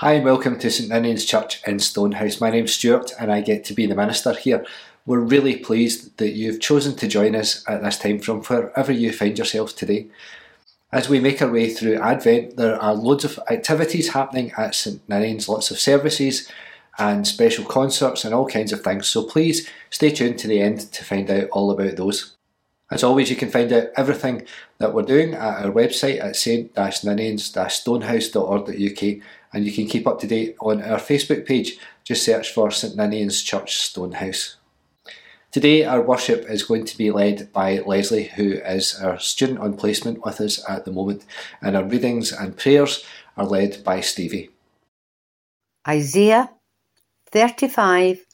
Hi and welcome to St Ninian's Church in Stonehouse. My name's Stuart and I get to be the minister here. We're really pleased that you've chosen to join us at this time from wherever you find yourself today. As we make our way through Advent, there are loads of activities happening at St Ninian's, lots of services and special concerts and all kinds of things, so please stay tuned to the end to find out all about those. As always, you can find out everything that we're doing at our website at st-ninians-stonehouse.org.uk and you can keep up to date on our Facebook page. Just search for St Ninian's Church Stonehouse. Today, our worship is going to be led by Leslie, who is our student on placement with us at the moment, and our readings and prayers are led by Stevie. Isaiah 35,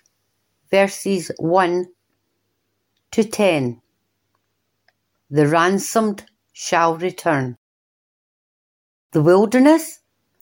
verses 1 to 10. The ransomed shall return. The wilderness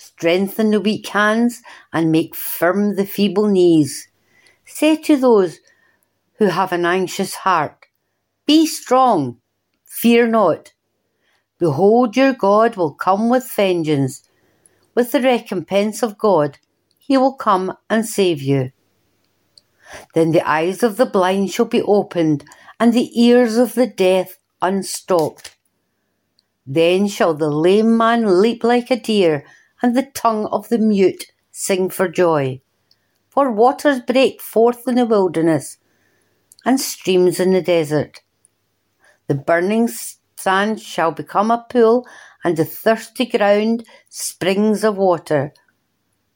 strengthen the weak hands, and make firm the feeble knees. Say to those who have an anxious heart, Be strong, fear not. Behold, your God will come with vengeance. With the recompense of God, he will come and save you. Then the eyes of the blind shall be opened, and the ears of the deaf unstopped. Then shall the lame man leap like a deer and the tongue of the mute sing for joy. For waters break forth in the wilderness, and streams in the desert. The burning sand shall become a pool, and the thirsty ground springs of water.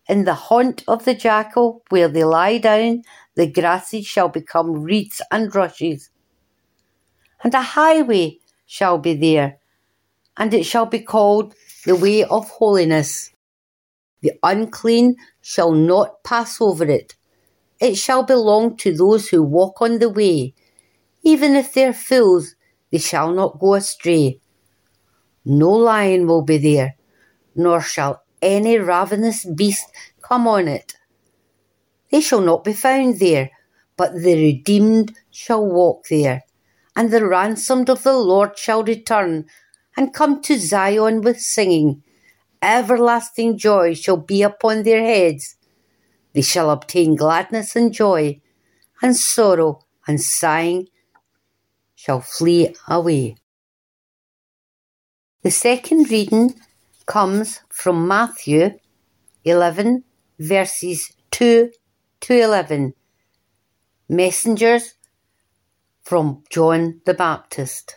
In the haunt of the jackal, where they lie down, the grasses shall become reeds and rushes. And a highway shall be there, and it shall be called the way of holiness. The unclean shall not pass over it. It shall belong to those who walk on the way. Even if they are fools, they shall not go astray. No lion will be there, nor shall any ravenous beast come on it. They shall not be found there, but the redeemed shall walk there, and the ransomed of the Lord shall return and come to Zion with singing everlasting joy shall be upon their heads. They shall obtain gladness and joy, and sorrow and sighing shall flee away. The second reading comes from Matthew 11, verses 2 to 11. Messengers from John the Baptist.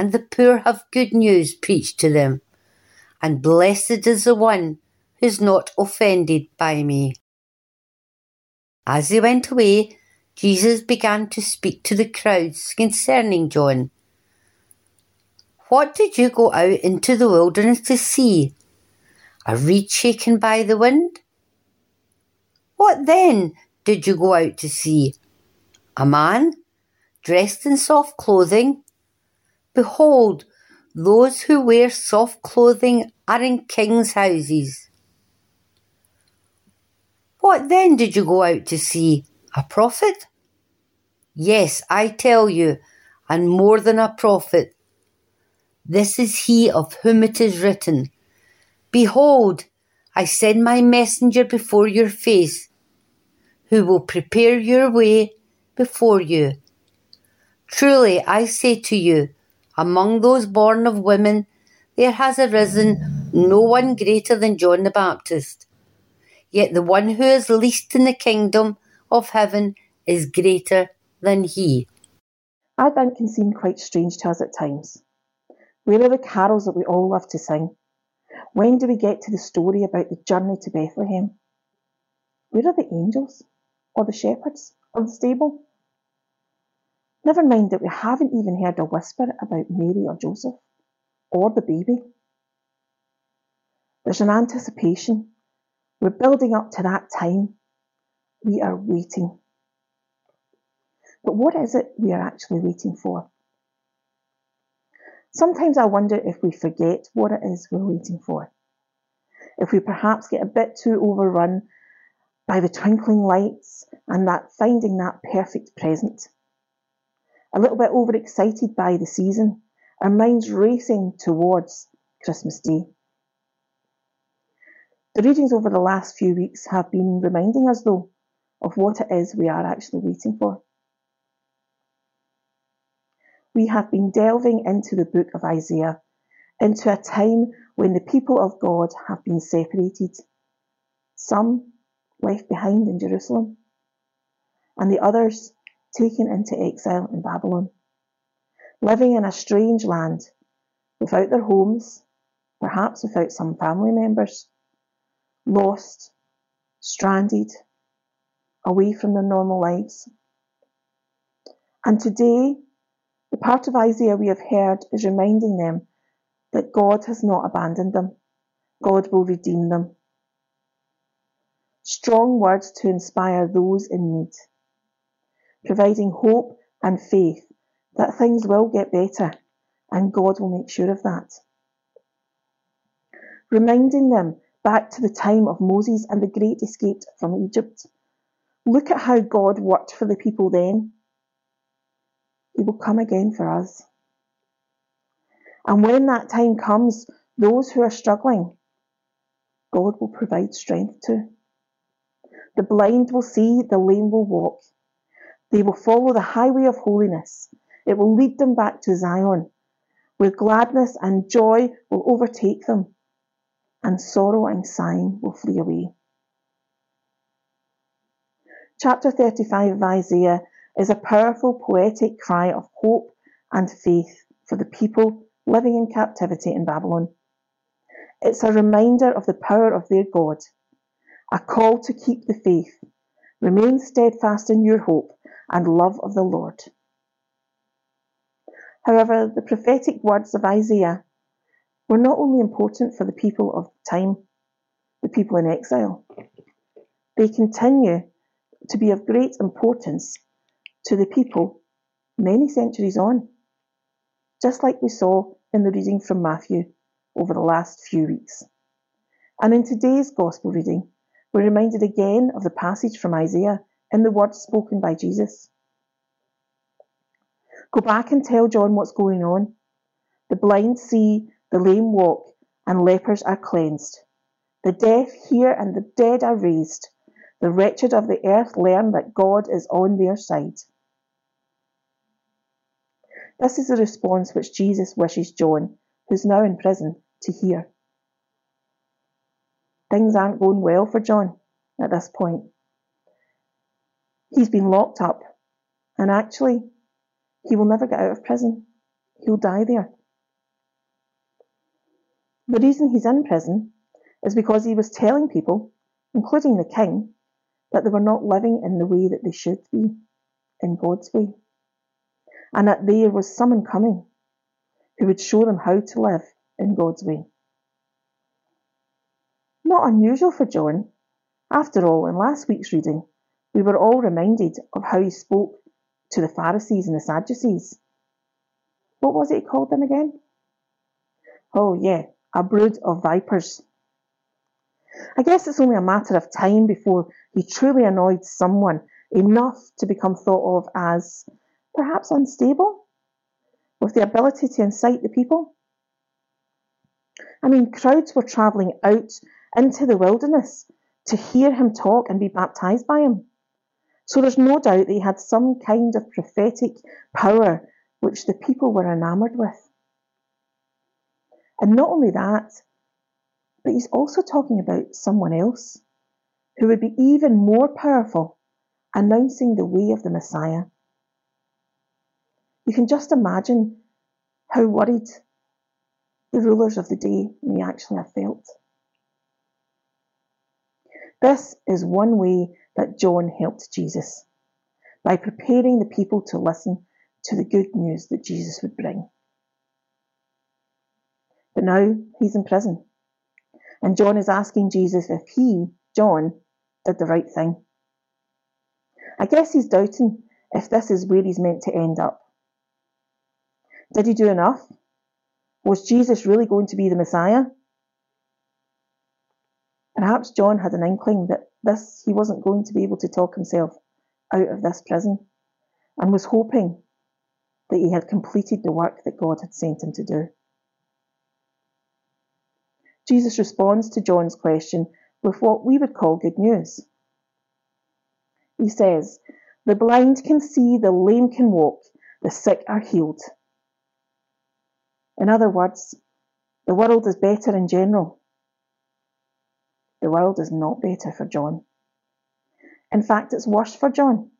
and the poor have good news preached to them. And blessed is the one who is not offended by me. As they went away, Jesus began to speak to the crowds concerning John. What did you go out into the wilderness to see? A reed shaken by the wind? What then did you go out to see? A man dressed in soft clothing? Behold, those who wear soft clothing are in kings' houses. What then did you go out to see? A prophet? Yes, I tell you, and more than a prophet. This is he of whom it is written, Behold, I send my messenger before your face, who will prepare your way before you. Truly I say to you, among those born of women, there has arisen no one greater than John the Baptist. yet the one who is least in the kingdom of heaven is greater than he. Advent can seem quite strange to us at times. Where are the carols that we all love to sing? When do we get to the story about the journey to Bethlehem? Where are the angels? Or the shepherds? Or the stable? Never mind that we haven't even heard a whisper about Mary or Joseph or the baby. There's an anticipation. We're building up to that time. We are waiting. But what is it we are actually waiting for? Sometimes I wonder if we forget what it is we're waiting for. If we perhaps get a bit too overrun by the twinkling lights and that finding that perfect present. A little bit overexcited by the season, our minds racing towards Christmas Day. The readings over the last few weeks have been reminding us, though, of what it is we are actually waiting for. We have been delving into the book of Isaiah, into a time when the people of God have been separated, some left behind in Jerusalem, and the others taken into exile in Babylon, living in a strange land without their homes, perhaps without some family members lost, stranded, away from their normal lives. And today, the part of Isaiah we have heard is reminding them that God has not abandoned them. God will redeem them. Strong words to inspire those in need, providing hope and faith that things will get better and God will make sure of that. Reminding them back to the time of Moses and the great escape from Egypt. Look at how God worked for the people then. He will come again for us. And when that time comes, those who are struggling, God will provide strength to. The blind will see, the lame will walk. They will follow the highway of holiness. It will lead them back to Zion, where gladness and joy will overtake them and sorrow and sighing will flee away. Chapter 35 of Isaiah is a powerful poetic cry of hope and faith for the people living in captivity in Babylon. It's a reminder of the power of their God, a call to keep the faith, remain steadfast in your hope and love of the Lord. However, the prophetic words of Isaiah were not only important for the people of the time, the people in exile, they continue to be of great importance to the people many centuries on, just like we saw in the reading from Matthew over the last few weeks. And in today's Gospel reading, we're reminded again of the passage from Isaiah in the words spoken by Jesus. Go back and tell John what's going on. The blind see, the lame walk, and lepers are cleansed. The deaf hear, and the dead are raised. The wretched of the earth learn that God is on their side. This is the response which Jesus wishes John, who's now in prison, to hear. Things aren't going well for John at this point. He's been locked up, and actually, he will never get out of prison. He'll die there. The reason he's in prison is because he was telling people, including the king, that they were not living in the way that they should be, in God's way, and that there was someone coming who would show them how to live in God's way. Not unusual for John. After all, in last week's reading, we were all reminded of how he spoke to the Pharisees and the Sadducees. What was it he called them again? Oh, yeah, a brood of vipers. I guess it's only a matter of time before he truly annoyed someone enough to become thought of as perhaps unstable, with the ability to incite the people. I mean, crowds were travelling out into the wilderness to hear him talk and be baptized by him. So there's no doubt he had some kind of prophetic power which the people were enamoured with. And not only that, but he's also talking about someone else, who would be even more powerful, announcing the way of the Messiah. You can just imagine how worried the rulers of the day may actually have felt. This is one way that John helped Jesus, by preparing the people to listen to the good news that Jesus would bring. But now he's in prison, and John is asking Jesus if he, John, did the right thing. I guess he's doubting if this is where he's meant to end up. Did he do enough? Was Jesus really going to be the Messiah? Perhaps John had an inkling that this he wasn't going to be able to talk himself out of this prison, and was hoping that he had completed the work that God had sent him to do. Jesus responds to John's question with what we would call good news. He says, The blind can see, the lame can walk, the sick are healed. In other words, the world is better in general. The world is not better for John. In fact, it's worse for John.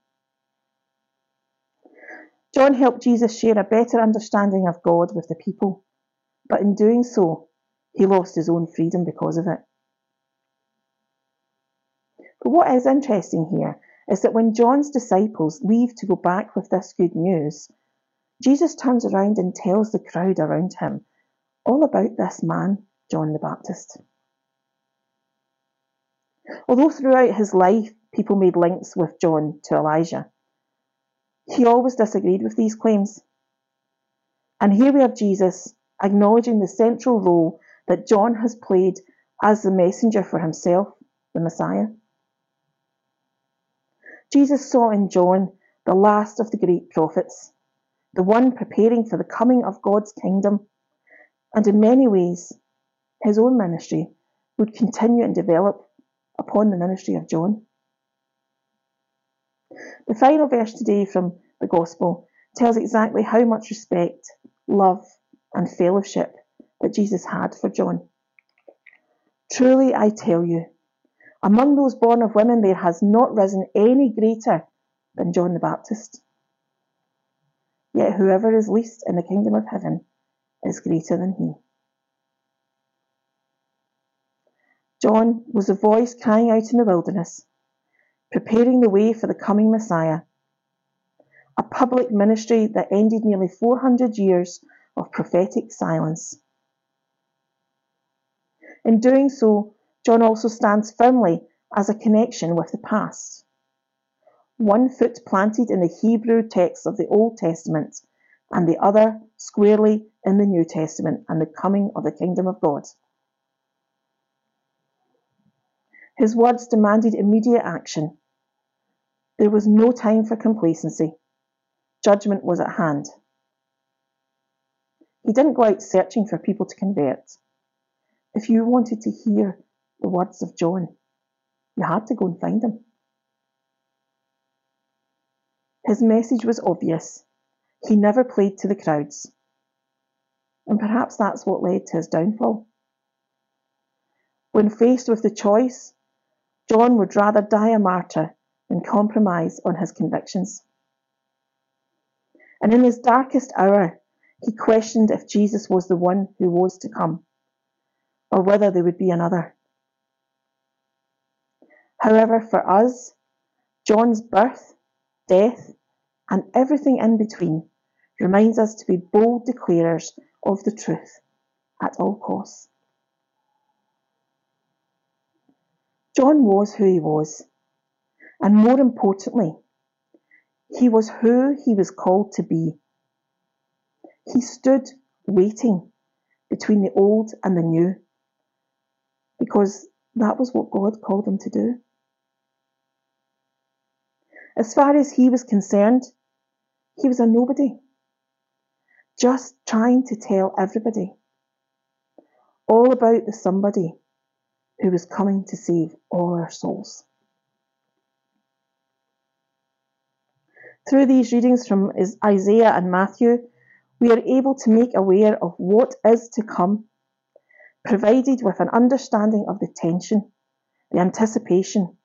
John helped Jesus share a better understanding of God with the people, but in doing so, he lost his own freedom because of it. But what is interesting here is that when John's disciples leave to go back with this good news, Jesus turns around and tells the crowd around him all about this man, John the Baptist. Although throughout his life people made links with John to Elijah, he always disagreed with these claims. And here we have Jesus acknowledging the central role that John has played as the messenger for himself, the Messiah. Jesus saw in John the last of the great prophets the one preparing for the coming of God's kingdom. And in many ways, his own ministry would continue and develop upon the ministry of John. The final verse today from the Gospel tells exactly how much respect, love, and fellowship that Jesus had for John. Truly, I tell you, among those born of women, there has not risen any greater than John the Baptist. Yet whoever is least in the kingdom of heaven is greater than he. John was a voice crying out in the wilderness, preparing the way for the coming Messiah. A public ministry that ended nearly 400 years of prophetic silence. In doing so, John also stands firmly as a connection with the past one foot planted in the Hebrew text of the Old Testament, and the other squarely in the New Testament and the coming of the kingdom of God. His words demanded immediate action. There was no time for complacency. Judgment was at hand. He didn't go out searching for people to convert. If you wanted to hear the words of John, you had to go and find him. His message was obvious. He never played to the crowds. And perhaps that's what led to his downfall. When faced with the choice, John would rather die a martyr than compromise on his convictions. And in his darkest hour, he questioned if Jesus was the one who was to come, or whether there would be another. However, for us, John's birth death, and everything in between reminds us to be bold declarers of the truth at all costs. John was who he was, and more importantly, he was who he was called to be. He stood waiting between the old and the new because that was what God called him to do. As far as he was concerned, he was a nobody, just trying to tell everybody all about the somebody who was coming to save all our souls. Through these readings from Isaiah and Matthew, we are able to make aware of what is to come, provided with an understanding of the tension, the anticipation,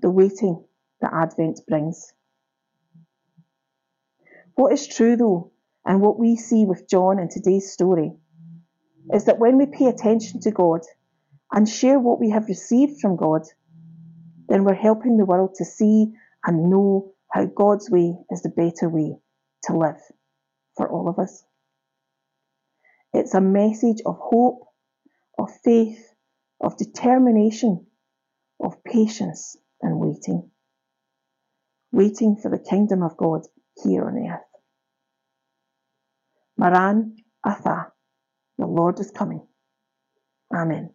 the waiting that Advent brings. What is true, though, and what we see with John in today's story, is that when we pay attention to God and share what we have received from God, then we're helping the world to see and know how God's way is the better way to live for all of us. It's a message of hope, of faith, of determination, of patience and waiting. Waiting for the kingdom of God here on earth. Maran Atha, the Lord is coming. Amen.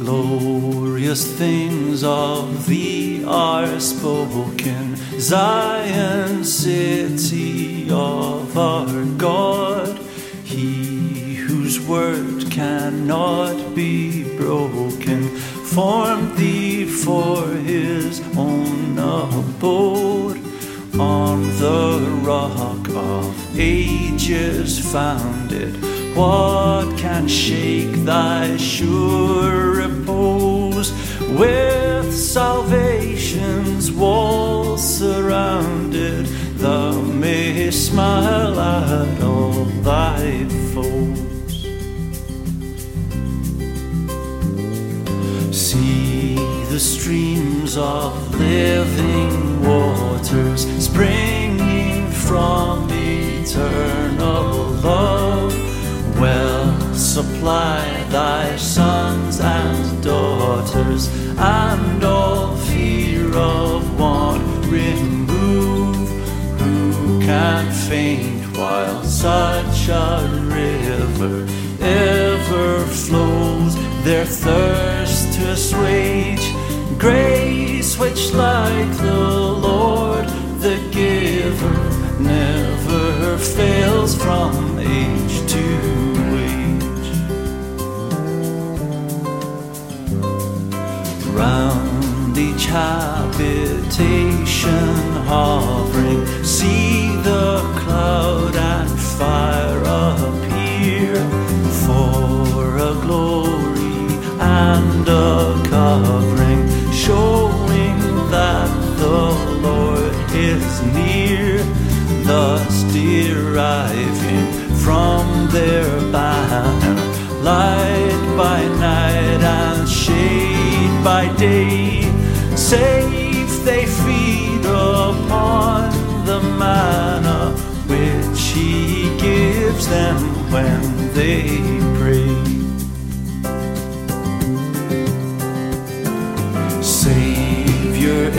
Glorious things of thee are spoken, Zion, city of our God, he whose word cannot be broken, formed thee for his own abode. On the rock of ages founded, what can shake thy sure? With salvation's walls surrounded, thou mayst smile at all thy foes. See the streams of living waters springing from eternal love. Well, supply thy sons and daughters, and all fear of want remove. Who can faint while such a river ever flows their thirst to assuage? Grace which, like the Lord, the giver, never fails from age. Each habitation hovering, see the cloud and fire appear for a glory and a covering, showing that the Lord is near, thus deriving from their banner light by night and shade by day. Safe they feed upon the manna which He gives them when they pray. Savior,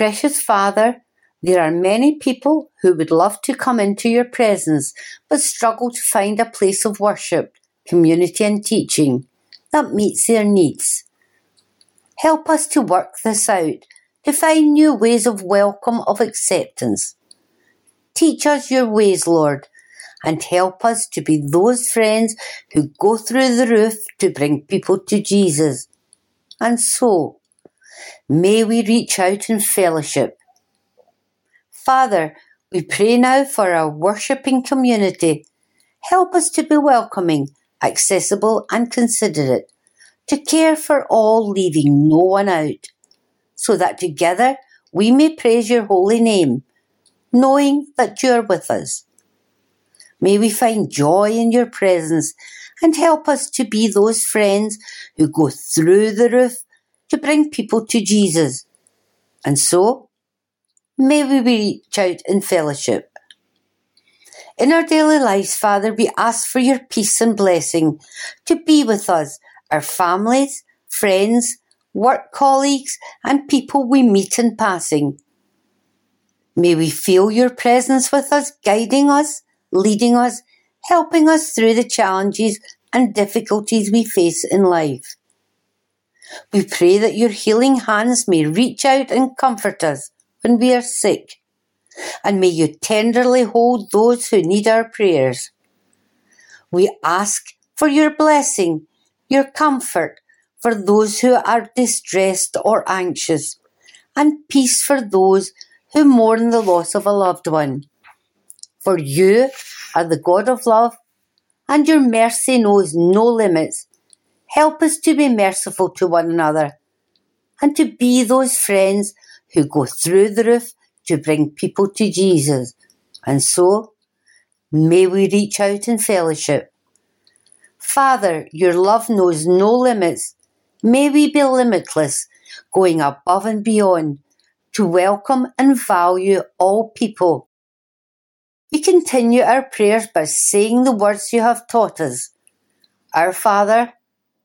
Precious Father, there are many people who would love to come into your presence but struggle to find a place of worship, community, and teaching that meets their needs. Help us to work this out, to find new ways of welcome, of acceptance. Teach us your ways, Lord, and help us to be those friends who go through the roof to bring people to Jesus. And so, may we reach out in fellowship. Father, we pray now for our worshipping community. Help us to be welcoming, accessible, and considerate, to care for all, leaving no one out, so that together we may praise your holy name, knowing that you are with us. May we find joy in your presence and help us to be those friends who go through the roof to bring people to Jesus. And so, may we reach out in fellowship. In our daily lives, Father, we ask for your peace and blessing to be with us, our families, friends, work colleagues, and people we meet in passing. May we feel your presence with us, guiding us, leading us, helping us through the challenges and difficulties we face in life. We pray that your healing hands may reach out and comfort us when we are sick, and may you tenderly hold those who need our prayers. We ask for your blessing, your comfort for those who are distressed or anxious, and peace for those who mourn the loss of a loved one. For you are the God of love, and your mercy knows no limits. Help us to be merciful to one another and to be those friends who go through the roof to bring people to Jesus. And so, may we reach out in fellowship. Father, your love knows no limits. May we be limitless, going above and beyond to welcome and value all people. We continue our prayers by saying the words you have taught us. Our Father,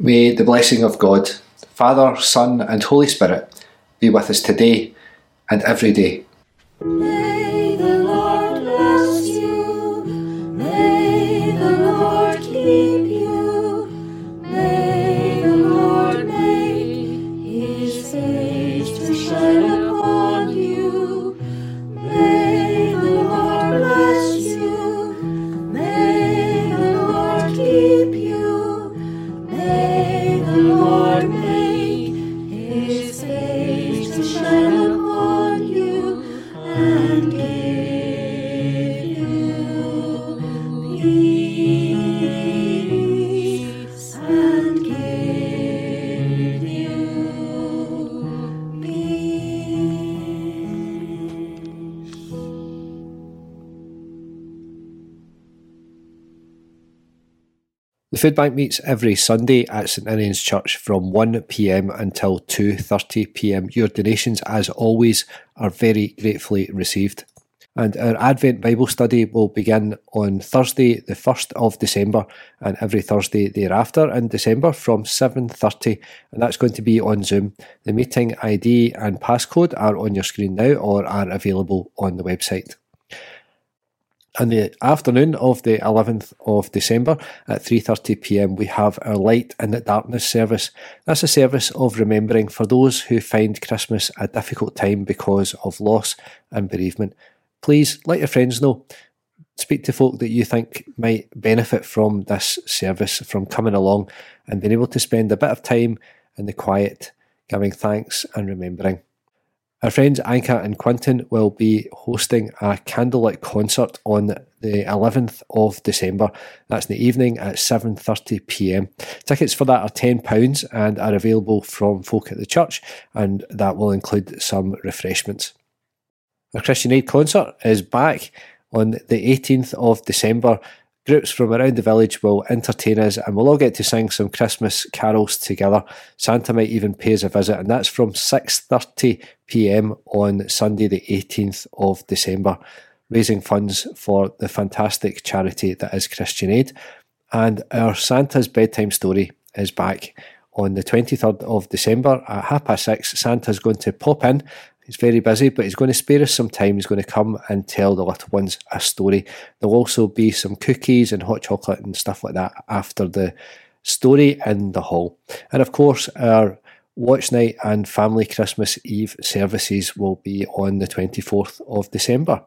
may the blessing of God, Father, Son, and Holy Spirit be with us today and every day. Food bank meets every Sunday at St Ninian's Church from 1pm until 2.30pm. Your donations, as always, are very gratefully received. And our Advent Bible study will begin on Thursday, the 1st of December, and every Thursday thereafter in December from 7.30, and that's going to be on Zoom. The meeting ID and passcode are on your screen now or are available on the website. On the afternoon of the 11th of December at 3.30pm we have our Light in the Darkness service. That's a service of remembering for those who find Christmas a difficult time because of loss and bereavement. Please let your friends know. Speak to folk that you think might benefit from this service, from coming along and being able to spend a bit of time in the quiet, giving thanks and remembering. Our friends Anka and Quinton will be hosting a candlelit concert on the 11th of December. That's in the evening at 7:30 p.m. Tickets for that are £10 and are available from folk at the church and that will include some refreshments. Our Christian Aid concert is back on the 18th of December. Groups from around the village will entertain us and we'll all get to sing some Christmas carols together. Santa might even pay us a visit and that's from 6.30pm on Sunday the 18th of December, raising funds for the fantastic charity that is Christian Aid. And our Santa's Bedtime Story is back on the 23rd of December at half past six. Santa's going to pop in He's very busy, but he's going to spare us some time. He's going to come and tell the little ones a story. There'll also be some cookies and hot chocolate and stuff like that after the story in the hall. And of course, our watch night and family Christmas Eve services will be on the 24th of December.